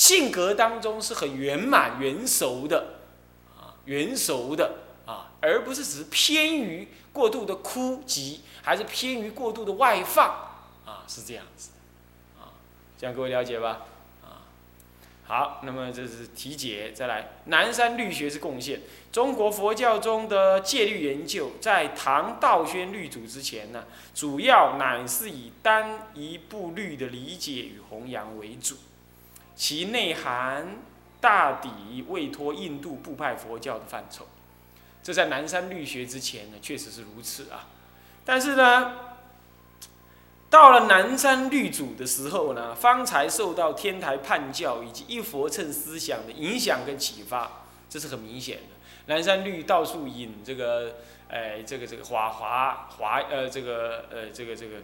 性格当中是很圆满、圆熟的，啊，圆熟的啊，而不是只是偏于过度的枯寂，还是偏于过度的外放，啊，是这样子，啊，这样各位了解吧？啊，好，那么这是题解，再来，南山律学之贡献。中国佛教中的戒律研究，在唐道宣律祖之前呢，主要乃是以单一部律的理解与弘扬为主。其内涵大抵未脱印度部派佛教的范畴，这在南山律学之前呢，确实是如此啊。但是呢，到了南山律祖的时候呢，方才受到天台判教以及一佛乘思想的影响跟启发，这是很明显的。南山律到处引这个，哎，这个这个华华华呃，这个呃，这个这个。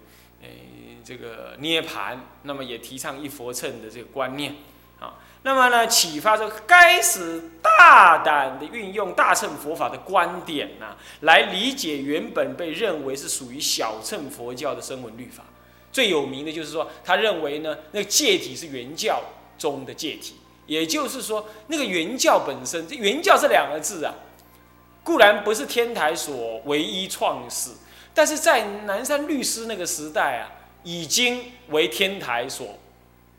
诶，这个涅盘，那么也提倡一佛乘的这个观念啊。那么呢，启发着该死大胆的运用大乘佛法的观点呢，来理解原本被认为是属于小乘佛教的声闻律法。最有名的就是说，他认为呢，那个戒体是原教中的戒体，也就是说，那个原教本身，这原教这两个字啊，固然不是天台所唯一创始。但是在南山律师那个时代啊，已经为天台所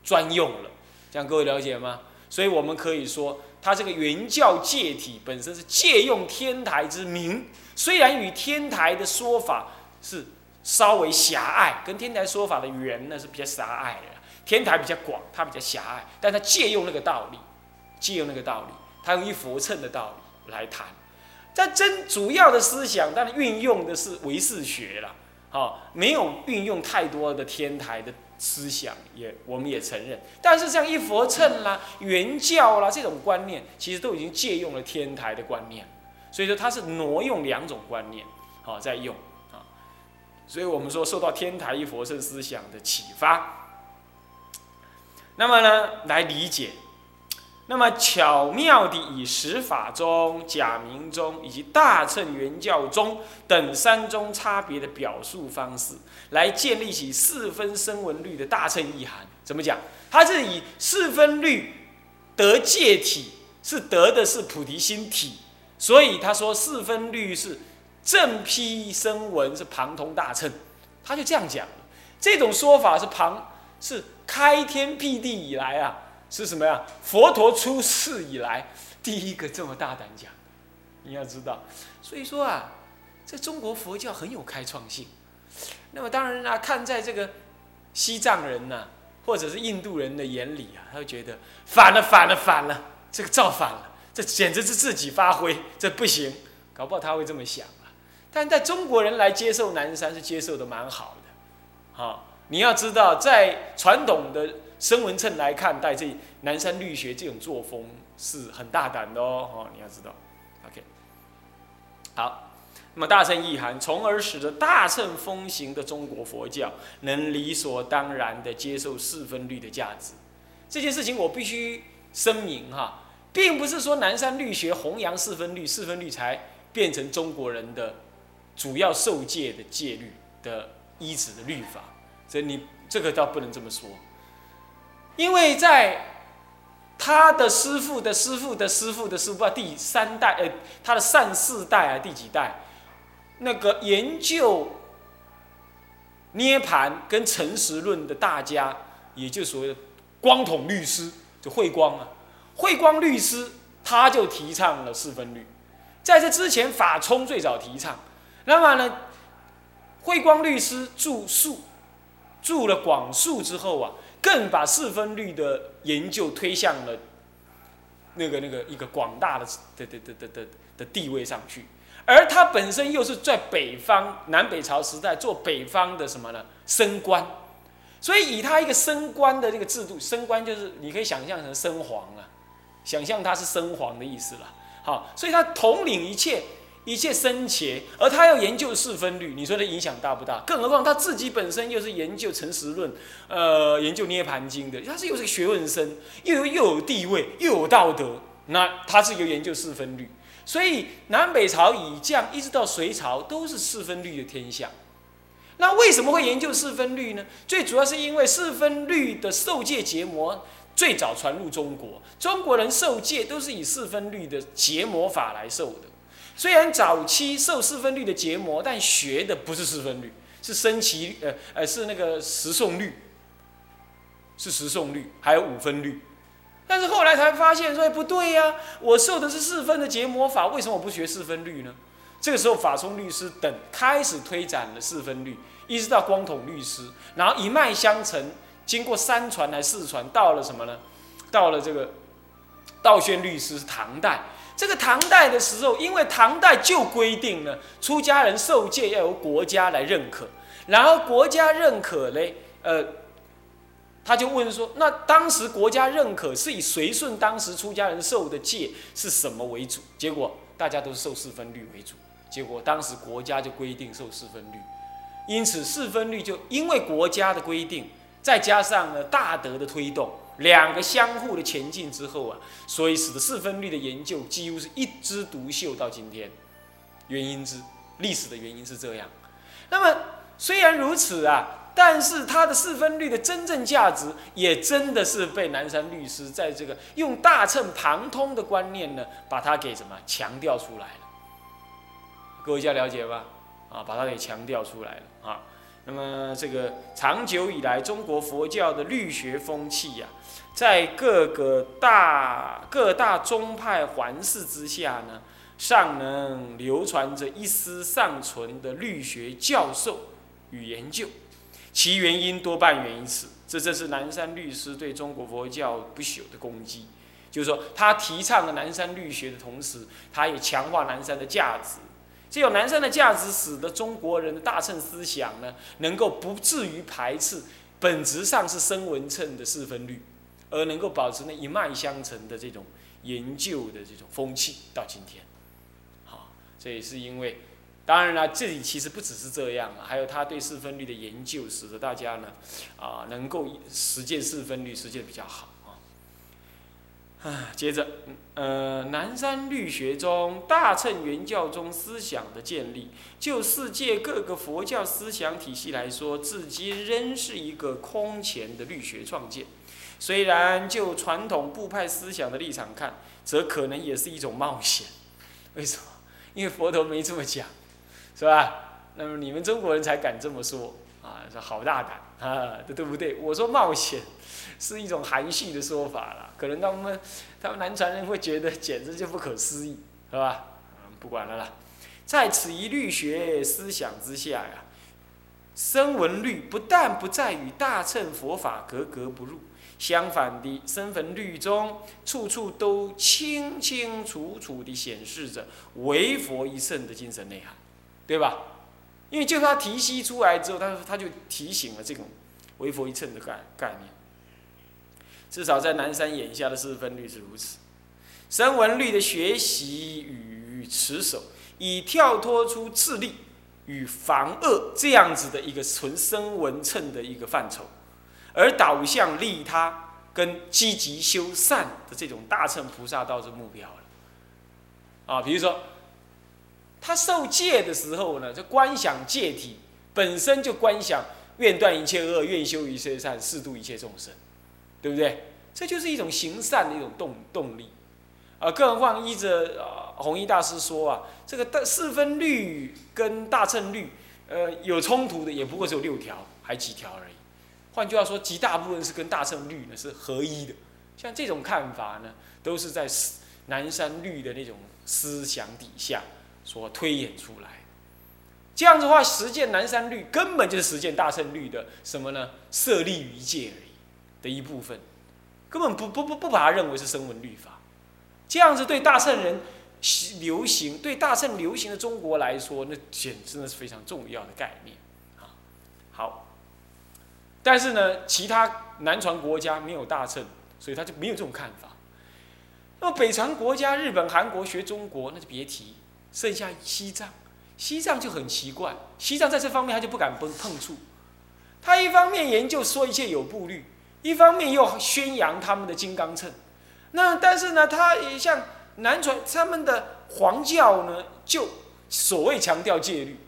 专用了，这样各位了解吗？所以我们可以说，他这个原教界体本身是借用天台之名，虽然与天台的说法是稍微狭隘，跟天台说法的缘呢是比较狭隘的，天台比较广，它比较狭隘，但它借用那个道理，借用那个道理，它用一佛乘的道理来谈。但真主要的思想，当然运用的是唯识学了，好，没有运用太多的天台的思想，也我们也承认。但是像一佛乘啦、原教啦这种观念，其实都已经借用了天台的观念，所以说它是挪用两种观念，好在用啊。所以我们说受到天台一佛乘思想的启发，那么呢来理解。那么巧妙地以十法中、假名中以及大乘原教中等三宗差别的表述方式，来建立起四分声闻律的大乘意涵。怎么讲？它是以四分律得戒体，是得的是菩提心体，所以他说四分律是正批声闻，是旁通大乘。他就这样讲这种说法是旁是开天辟地以来啊。是什么呀？佛陀出世以来第一个这么大胆讲，你要知道。所以说啊，这中国佛教很有开创性。那么当然啦，看在这个西藏人呐，或者是印度人的眼里啊，他会觉得反了，反了，反了，这个造反了，这简直是自己发挥，这不行。搞不好他会这么想啊。但在中国人来接受南山是接受的蛮好的。好，你要知道，在传统的。声闻称来看待这南山律学这种作风是很大胆的哦，哦，你要知道，OK，好，那么大乘意涵，从而使得大乘风行的中国佛教能理所当然的接受四分律的价值。这件事情我必须声明哈，并不是说南山律学弘扬四分律，四分律才变成中国人的主要受戒的戒律的依止的律法，所以你这个倒不能这么说。因为在他的师傅的师傅的师傅的师傅，第三代，呃，他的上四代啊，第几代？那个研究涅盘跟诚实论的大家，也就所谓的光统律师，就慧光啊，慧光律师他就提倡了四分律。在这之前，法冲最早提倡。那么呢，慧光律师著述，著了广述之后啊。更把四分律的研究推向了那个那个一个广大的的的的的的的地位上去，而他本身又是在北方南北朝时代做北方的什么呢？升官，所以以他一个升官的这个制度，升官就是你可以想象成升皇啊，想象他是升皇的意思了。好，所以他统领一切。一切生前，而他要研究四分律，你说的影响大不大？更何况他自己本身又是研究诚实论，呃，研究涅盘经的，他是又是个学问生，又有又有地位，又有道德，那他是有研究四分律，所以南北朝以降一直到隋朝都是四分律的天下。那为什么会研究四分律呢？最主要是因为四分律的受戒结魔最早传入中国，中国人受戒都是以四分律的结魔法来受的。虽然早期受四分律的结膜，但学的不是四分律，是升旗呃呃是那个十诵律，是十诵律，还有五分律。但是后来才发现说不对呀，我受的是四分的结膜法，为什么我不学四分律呢？这个时候法聪律师等开始推展了四分律，一直到光统律师，然后一脉相承。经过三传来四传，到了什么呢？到了这个道宣律师唐代。这个唐代的时候，因为唐代就规定了出家人受戒要由国家来认可，然后国家认可嘞，呃，他就问说：那当时国家认可是以随顺当时出家人受的戒是什么为主？结果大家都是受四分律为主。结果当时国家就规定受四分律，因此四分律就因为国家的规定。再加上呢，大德的推动，两个相互的前进之后啊，所以使得四分律的研究几乎是一枝独秀到今天。原因之历史的原因是这样。那么虽然如此啊，但是它的四分律的真正价值，也真的是被南山律师在这个用大乘旁通的观念呢，把它给什么强调出来了。各位家了解吧？啊，把它给强调出来了啊。那么，这个长久以来，中国佛教的律学风气呀，在各个大各大宗派环视之下呢，尚能流传着一丝尚存的律学教授与研究。其原因多半源于此。这正是南山律师对中国佛教不朽的功绩。就是说，他提倡了南山律学的同时，他也强化南山的价值。只有南山的价值，使得中国人的大乘思想呢，能够不至于排斥本质上是声闻称的四分律，而能够保持那一脉相承的这种研究的这种风气到今天。好，这也是因为，当然了，这里其实不只是这样，还有他对四分律的研究，使得大家呢，啊，能够实践四分律，实践比较好。啊，接着，呃，南山律学中大乘原教中思想的建立，就世界各个佛教思想体系来说，至今仍是一个空前的律学创建。虽然就传统部派思想的立场看，则可能也是一种冒险。为什么？因为佛陀没这么讲，是吧？那么你们中国人才敢这么说啊？说好大胆啊，这对不对？我说冒险。是一种含蓄的说法了，可能他们他们南传人会觉得简直就不可思议，是吧？不管了啦，在此一律学思想之下呀，声闻律不但不再与大乘佛法格格不入，相反的，声闻律中处处都清清楚楚地显示着唯佛一乘的精神内涵，对吧？因为就他提析出来之后，他他就提醒了这种唯佛一乘的概概念。至少在南山眼下的四分律是如此。声闻律的学习与持守，以跳脱出自利与防恶这样子的一个纯声闻称的一个范畴，而导向利他跟积极修善的这种大乘菩萨道之目标了。啊，比如说，他受戒的时候呢，就观想戒体本身就观想愿断一切恶，愿修一切善，誓度一切众生。对不对？这就是一种行善的一种动动力，啊，更何况依着啊弘一大师说啊，这个大四分律跟大乘律，呃，有冲突的也不过只有六条，还几条而已。换句话说，极大部分是跟大乘律呢是合一的。像这种看法呢，都是在南山律的那种思想底下所推演出来。这样子的话，实践南山律根本就是实践大乘律的什么呢？设立于戒而已。的一部分，根本不不不不把它认为是声闻律法，这样子对大乘人流行，对大乘流行的中国来说，那简直是非常重要的概念啊。好，但是呢，其他南传国家没有大乘，所以他就没有这种看法。那么北传国家，日本、韩国学中国，那就别提。剩下西藏，西藏就很奇怪，西藏在这方面他就不敢碰碰触。他一方面研究说一切有部律。一方面又宣扬他们的金刚秤，那但是呢，他也像南传他们的黄教呢，就所谓强调戒律，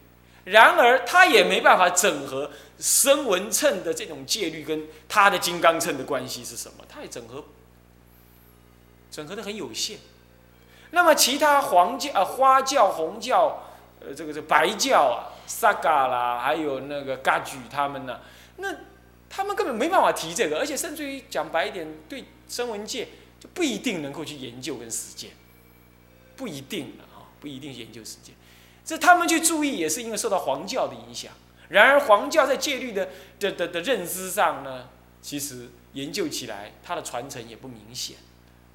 然而他也没办法整合声闻称的这种戒律跟他的金刚称的关系是什么？他也整合，整合的很有限。那么其他黄教啊、花教、红教，呃，这个这白教啊、萨嘎啦，还有那个嘎举他们呢，那他们根本没办法提这个，而且甚至于讲白一点，对声闻界就不一定能够去研究跟实践，不一定了啊，不一定研究实践。这他们去注意，也是因为受到黄教的影响。然而黄教在戒律的的的的认知上呢，其实研究起来，它的传承也不明显。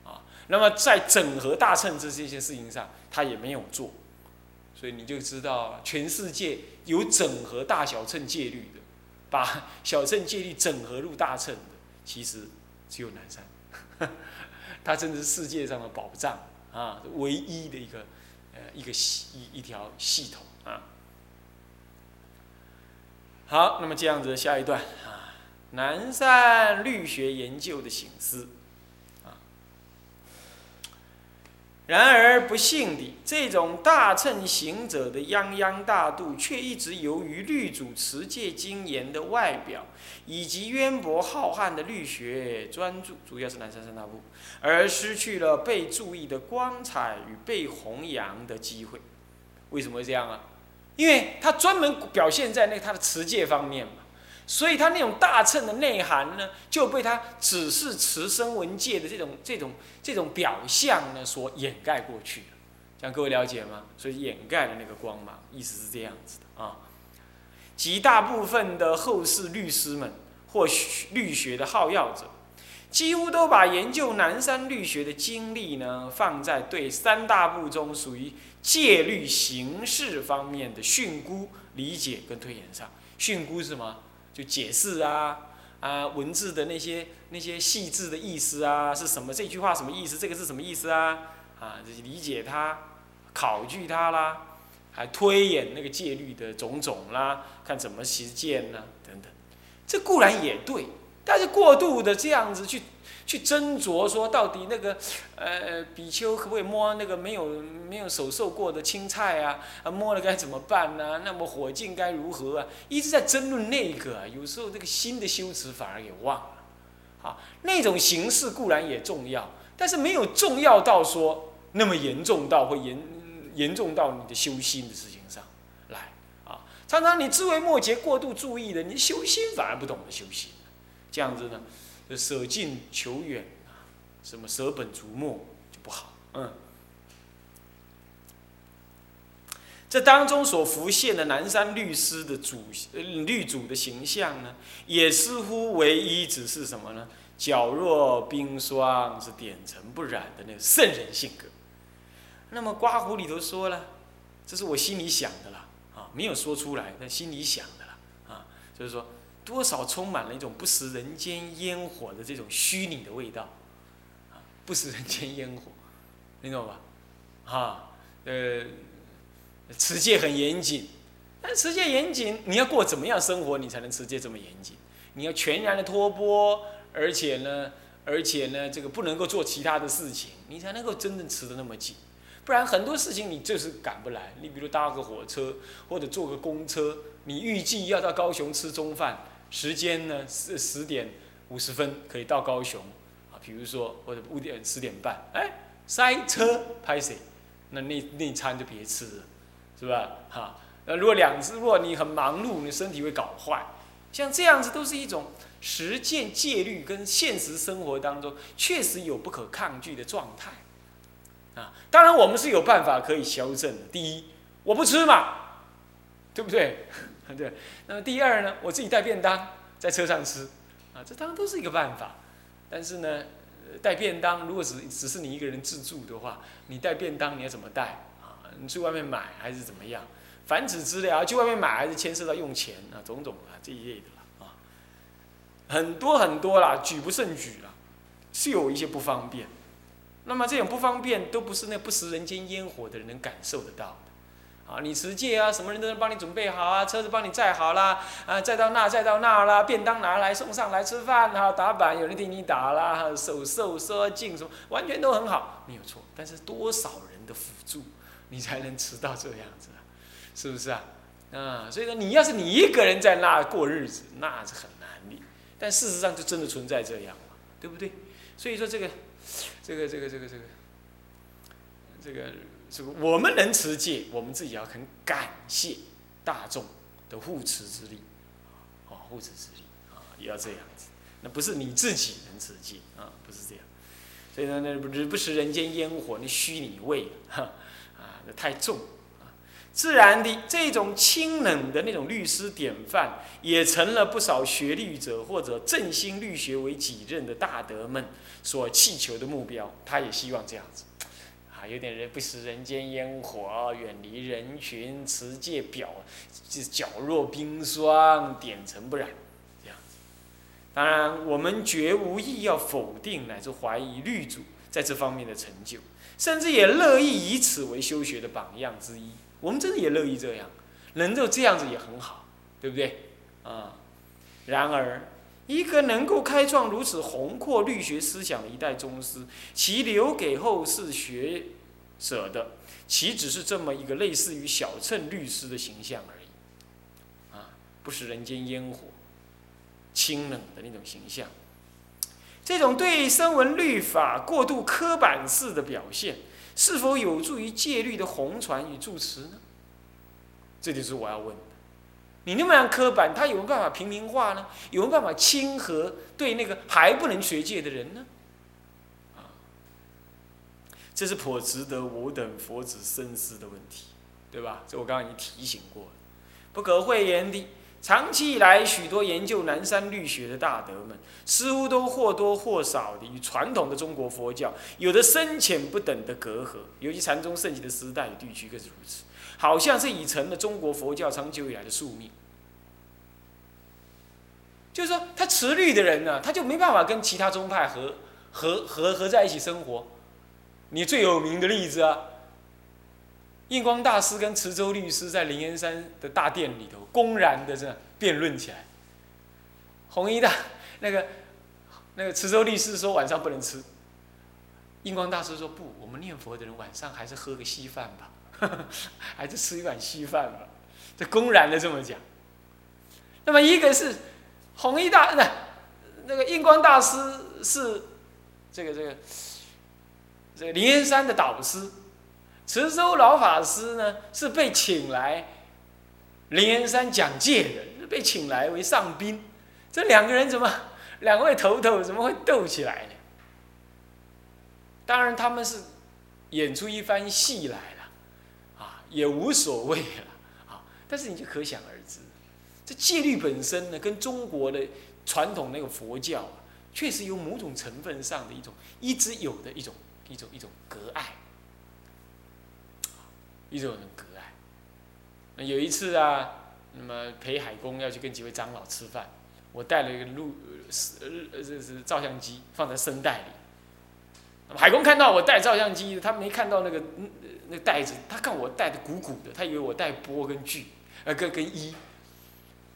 啊那么在整合大乘这这些事情上，他也没有做，所以你就知道，全世界有整合大小乘戒律的，把小乘戒律整合入大乘的，其实只有南山，他真的是世界上的宝藏啊，唯一的一个呃一个系一一条系统啊。好，那么这样子下一段啊，南山律学研究的醒思。然而不幸的，这种大乘行者的泱泱大度，却一直由于律主持戒精严的外表，以及渊博浩瀚的律学专注，主要是南山三大部，而失去了被注意的光彩与被弘扬的机会。为什么会这样啊？因为他专门表现在那他的持戒方面嘛。所以他那种大乘的内涵呢，就被他只是持声闻界的这种这种这种表象呢所掩盖过去了，这样各位了解吗？所以掩盖了那个光芒，意思是这样子的啊。极大部分的后世律师们或律学的好要者，几乎都把研究南山律学的精力呢，放在对三大部中属于戒律形式方面的训诂、理解跟推演上。训诂是什么？就解释啊啊文字的那些那些细致的意思啊是什么？这句话什么意思？这个是什么意思啊？啊，理解它，考据它啦，还推演那个戒律的种种啦，看怎么实践呢？等等，这固然也对，但是过度的这样子去。去斟酌说，到底那个，呃，比丘可不可以摸那个没有没有手受过的青菜啊？啊，摸了该怎么办呢？那么火境该如何啊？一直在争论那个，有时候这个新的修持反而给忘了。好，那种形式固然也重要，但是没有重要到说那么严重到会严严重到你的修心的事情上来啊。常常你枝微末节过度注意的，你修心反而不懂得修心，这样子呢？舍近求远啊，什么舍本逐末就不好。嗯，这当中所浮现的南山律师的主律主的形象呢，也似乎唯一只是什么呢？皎若冰霜，是点尘不染的那个圣人性格。那么刮胡里头说了，这是我心里想的啦，啊，没有说出来，但心里想的啦，啊，就是说。多少充满了一种不食人间烟火的这种虚拟的味道，啊，不食人间烟火，你懂吧？啊，呃，持戒很严谨，但持戒严谨，你要过怎么样生活，你才能持戒这么严谨？你要全然的脱波，而且呢，而且呢，这个不能够做其他的事情，你才能够真正持得那么紧。不然很多事情你就是赶不来。你比如搭个火车或者坐个公车，你预计要到高雄吃中饭。时间呢是十点五十分可以到高雄啊，比如说或者五点十点半，哎，塞车拍谁？那那那餐就别吃了，是吧？哈，那如果两次，如果你很忙碌，你身体会搞坏。像这样子都是一种实践戒律跟现实生活当中确实有不可抗拒的状态啊。当然我们是有办法可以修正的。第一，我不吃嘛，对不对？对，那么第二呢，我自己带便当在车上吃，啊，这当然都是一个办法。但是呢，带便当如果只只是你一个人自助的话，你带便当你要怎么带啊？你去外面买还是怎么样？繁殖资料去外面买还是牵涉到用钱啊，种种啊这一类的啦啊，很多很多啦，举不胜举啦，是有一些不方便。那么这种不方便都不是那不食人间烟火的人能感受得到。啊，你持戒啊，什么人都能帮你准备好啊，车子帮你载好啦，啊，载到那，载到那啦，便当拿来送上来吃饭啊，打板有人替你打啦，手受收镜什么，完全都很好，没有错。但是多少人的辅助，你才能持到这样子啊，是不是啊？啊，所以说你要是你一个人在那过日子，那是很难的。但事实上就真的存在这样嘛，对不对？所以说这个，这个这个这个这个，这个这个我们能持戒，我们自己要很感谢大众的护持之力，啊，护持之力啊，也要这样子。那不是你自己能持戒啊，不是这样。所以呢，那不不食人间烟火，那虚拟味，哈啊，那太重啊。自然的这种清冷的那种律师典范，也成了不少学律者或者振兴律学为己任的大德们所祈求的目标。他也希望这样子，有点人不食人间烟火，远离人群，持戒表，就皎若冰霜，点尘不染，这样子。当然，我们绝无意要否定乃至怀疑律主在这方面的成就，甚至也乐意以此为修学的榜样之一。我们真的也乐意这样，能够这样子也很好，对不对？啊，然而，一个能够开创如此宏阔律学思想的一代宗师，其留给后世学舍得，岂只是这么一个类似于小乘律师的形象而已？啊，不食人间烟火、清冷的那种形象。这种对声闻律法过度刻板式的表现。是否有助于戒律的弘传与助持呢？这就是我要问的。你那么样刻板，他有没有办法平民化呢？有没有办法亲和对那个还不能学戒的人呢？这是颇值得我等佛子深思的问题，对吧？这我刚刚已经提醒过了。不可讳言的。长期以来，许多研究南山律学的大德们，似乎都或多或少的与传统的中国佛教有着深浅不等的隔阂。尤其禅宗盛行的时代与地区更是如此，好像是已成了中国佛教长久以来的宿命。就是说，他持律的人呢，他就没办法跟其他宗派合合合合在一起生活。你最有名的例子啊。印光大师跟池州律师在灵岩山的大殿里头公然的这样辩论起来。弘一大那个那个池州律师说晚上不能吃，印光大师说不，我们念佛的人晚上还是喝个稀饭吧，还是吃一碗稀饭吧，这公然的这么讲。那么一个是弘一大那那个印光大师是这个这个这个灵岩山的导师。慈州老法师呢，是被请来灵岩山讲戒的，被请来为上宾。这两个人怎么，两位头头怎么会斗起来呢？当然他们是演出一番戏来了，啊，也无所谓了，啊。但是你就可想而知，这戒律本身呢，跟中国的传统那个佛教啊，确实有某种成分上的一种一直有的一种一种一种隔爱。一种很隔爱。那有一次啊，那么陪海公要去跟几位长老吃饭，我带了一个录呃呃这是照相机放在声带里。那么海公看到我带照相机，他没看到那个那个袋子，他看我带的鼓鼓的，他以为我带波跟锯，呃跟跟一，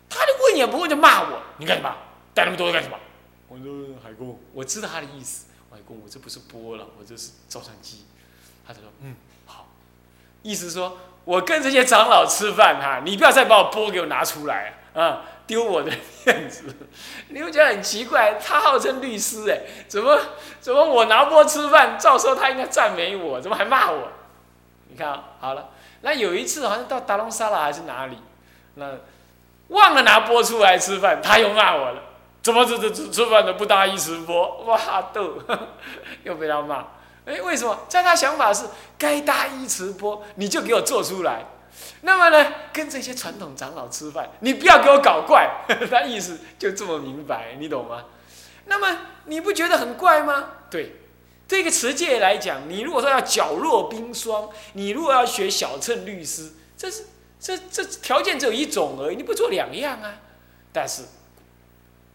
他就问也不问就骂我，你干什么？带那么多干什么？我说海公，我知道他的意思，海公我这不是波了，我这是照相机。他就说嗯。好意思说，我跟这些长老吃饭哈，你不要再把我波给我拿出来啊，丢我的面子。你会觉得很奇怪，他号称律师哎，怎么怎么我拿波吃饭，照说他应该赞美我，怎么还骂我？你看啊好了，那有一次好像到达隆沙拉还是哪里，那忘了拿波出来吃饭，他又骂我了，怎么这这吃吃饭的不搭一吃钵？哇逗，又被他骂。哎，为什么？在他想法是该搭衣持钵，你就给我做出来。那么呢，跟这些传统长老吃饭，你不要给我搞怪。他意思就这么明白，你懂吗？那么你不觉得很怪吗？对，这个持戒来讲，你如果说要皎若冰霜，你如果要学小乘律师，这是这这条件只有一种而已，你不做两样啊。但是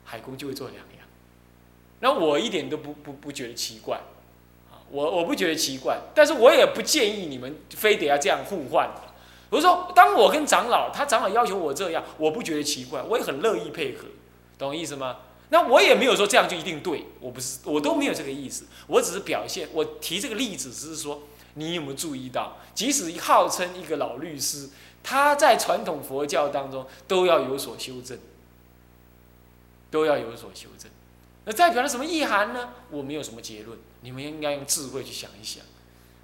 海公就会做两样，那我一点都不不不觉得奇怪。啊我我不觉得奇怪，但是我也不建议你们非得要这样互换。我说，当我跟长老，他长老要求我这样，我不觉得奇怪，我也很乐意配合，懂我意思吗？那我也没有说这样就一定对，我不是，我都没有这个意思，我只是表现，我提这个例子只是说，你有没有注意到，即使号称一个老律师，他在传统佛教当中都要有所修正，都要有所修正。那代表了什么意涵呢？我没有什么结论，你们应该用智慧去想一想。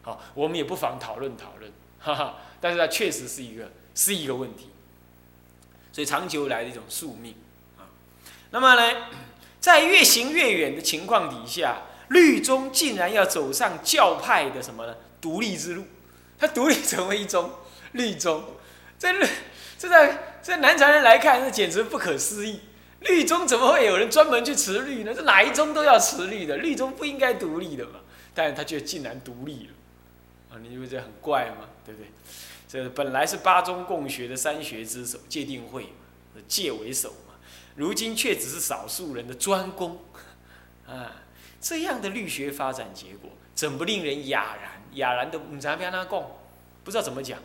好，我们也不妨讨论讨论，哈哈。但是它确实是一个是一个问题，所以长久来的一种宿命啊。那么呢，在越行越远的情况底下，律宗竟然要走上教派的什么呢？独立之路，他独立成为一宗律宗，这这在这南禅人来看，这简直不可思议。律宗怎么会有人专门去持律呢？这哪一宗都要持律的，律宗不应该独立的嘛？但是他却竟然独立了，啊，你不觉得很怪吗？对不对？这本来是八宗共学的三学之首，戒定慧嘛，戒为首嘛，如今却只是少数人的专攻，啊，这样的律学发展结果，怎不令人哑然？哑然的唔知边他讲，不知道怎么讲，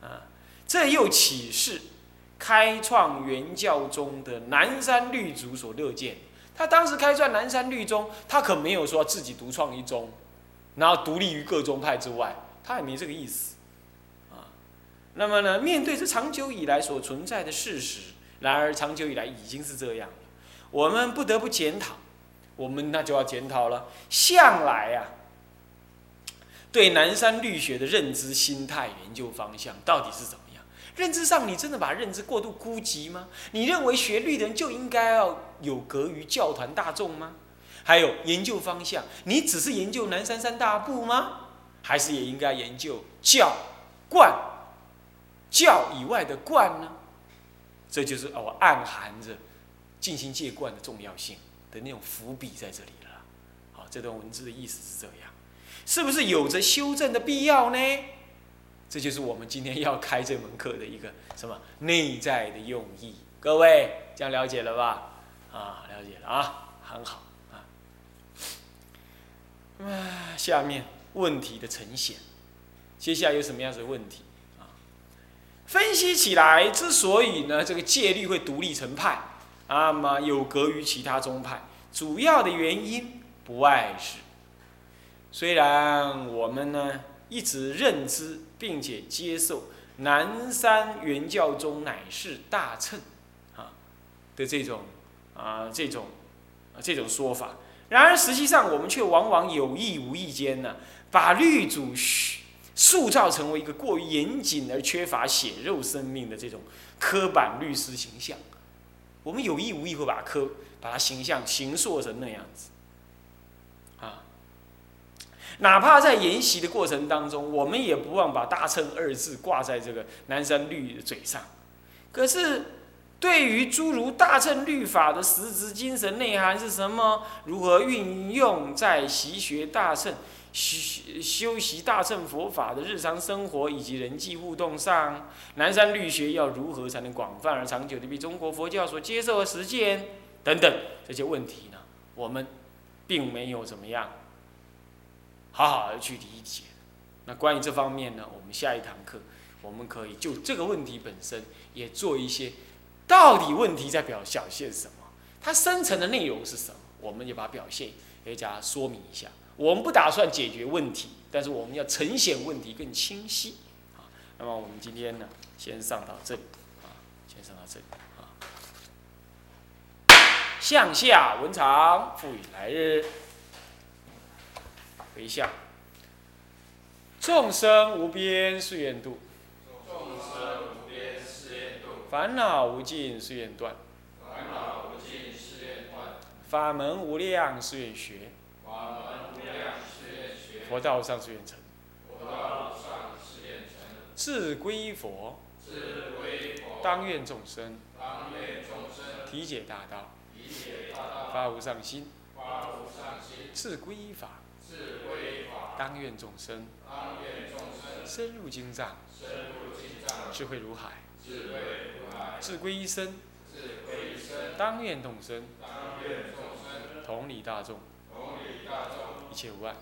啊，这又岂是。开创原教宗的南山律祖所乐见，他当时开创南山律宗，他可没有说自己独创一宗，然后独立于各宗派之外，他也没这个意思，啊，那么呢，面对这长久以来所存在的事实，然而长久以来已经是这样了，我们不得不检讨，我们那就要检讨了，向来呀，对南山律学的认知、心态、研究方向到底是怎么？认知上，你真的把认知过度孤寂吗？你认为学律的人就应该要有格于教团大众吗？还有研究方向，你只是研究南山三大部吗？还是也应该研究教、观、教以外的观呢？这就是我暗含着进行戒观的重要性的那种伏笔在这里了。好，这段文字的意思是这样，是不是有着修正的必要呢？这就是我们今天要开这门课的一个什么内在的用意？各位这样了解了吧？啊，了解了啊，很好啊。啊，下面问题的呈现，接下来有什么样子的问题啊？分析起来，之所以呢这个戒律会独立成派，那么有隔于其他宗派，主要的原因不外是，虽然我们呢一直认知。并且接受南山原教宗乃是大乘，啊的这种啊这种啊这种说法。然而实际上，我们却往往有意无意间呢，把律主塑造成为一个过于严谨而缺乏血肉生命的这种刻板律师形象。我们有意无意会把刻把它形象形塑成那样子。哪怕在研习的过程当中，我们也不忘把“大乘”二字挂在这个南山律的嘴上。可是，对于诸如大乘律法的实质精神内涵是什么，如何运用在习学大乘、修修习大乘佛法的日常生活以及人际互动上，南山律学要如何才能广泛而长久的被中国佛教所接受和实践等等这些问题呢？我们并没有怎么样。好好的去理解，那关于这方面呢，我们下一堂课我们可以就这个问题本身也做一些，到底问题在表表现什么，它深层的内容是什么，我们也把表现给大家说明一下。我们不打算解决问题，但是我们要呈现问题更清晰。啊，那么我们今天呢，先上到这里，啊，先上到这里，啊，向下文长赋予来日。回向，众生无边誓愿度，众生无边誓愿度，烦恼无尽誓愿断，烦恼无尽誓愿断，法门无量誓愿学，法门无量誓愿学，佛道上誓愿成，佛道上誓愿成，自归佛，自归佛，当愿众生，当愿众生，体解大道，体解大道，发无上心，发无上心，自归法。当愿众生。深入经藏，智慧如海；智归一生，当愿众生。同理大众，一切无碍。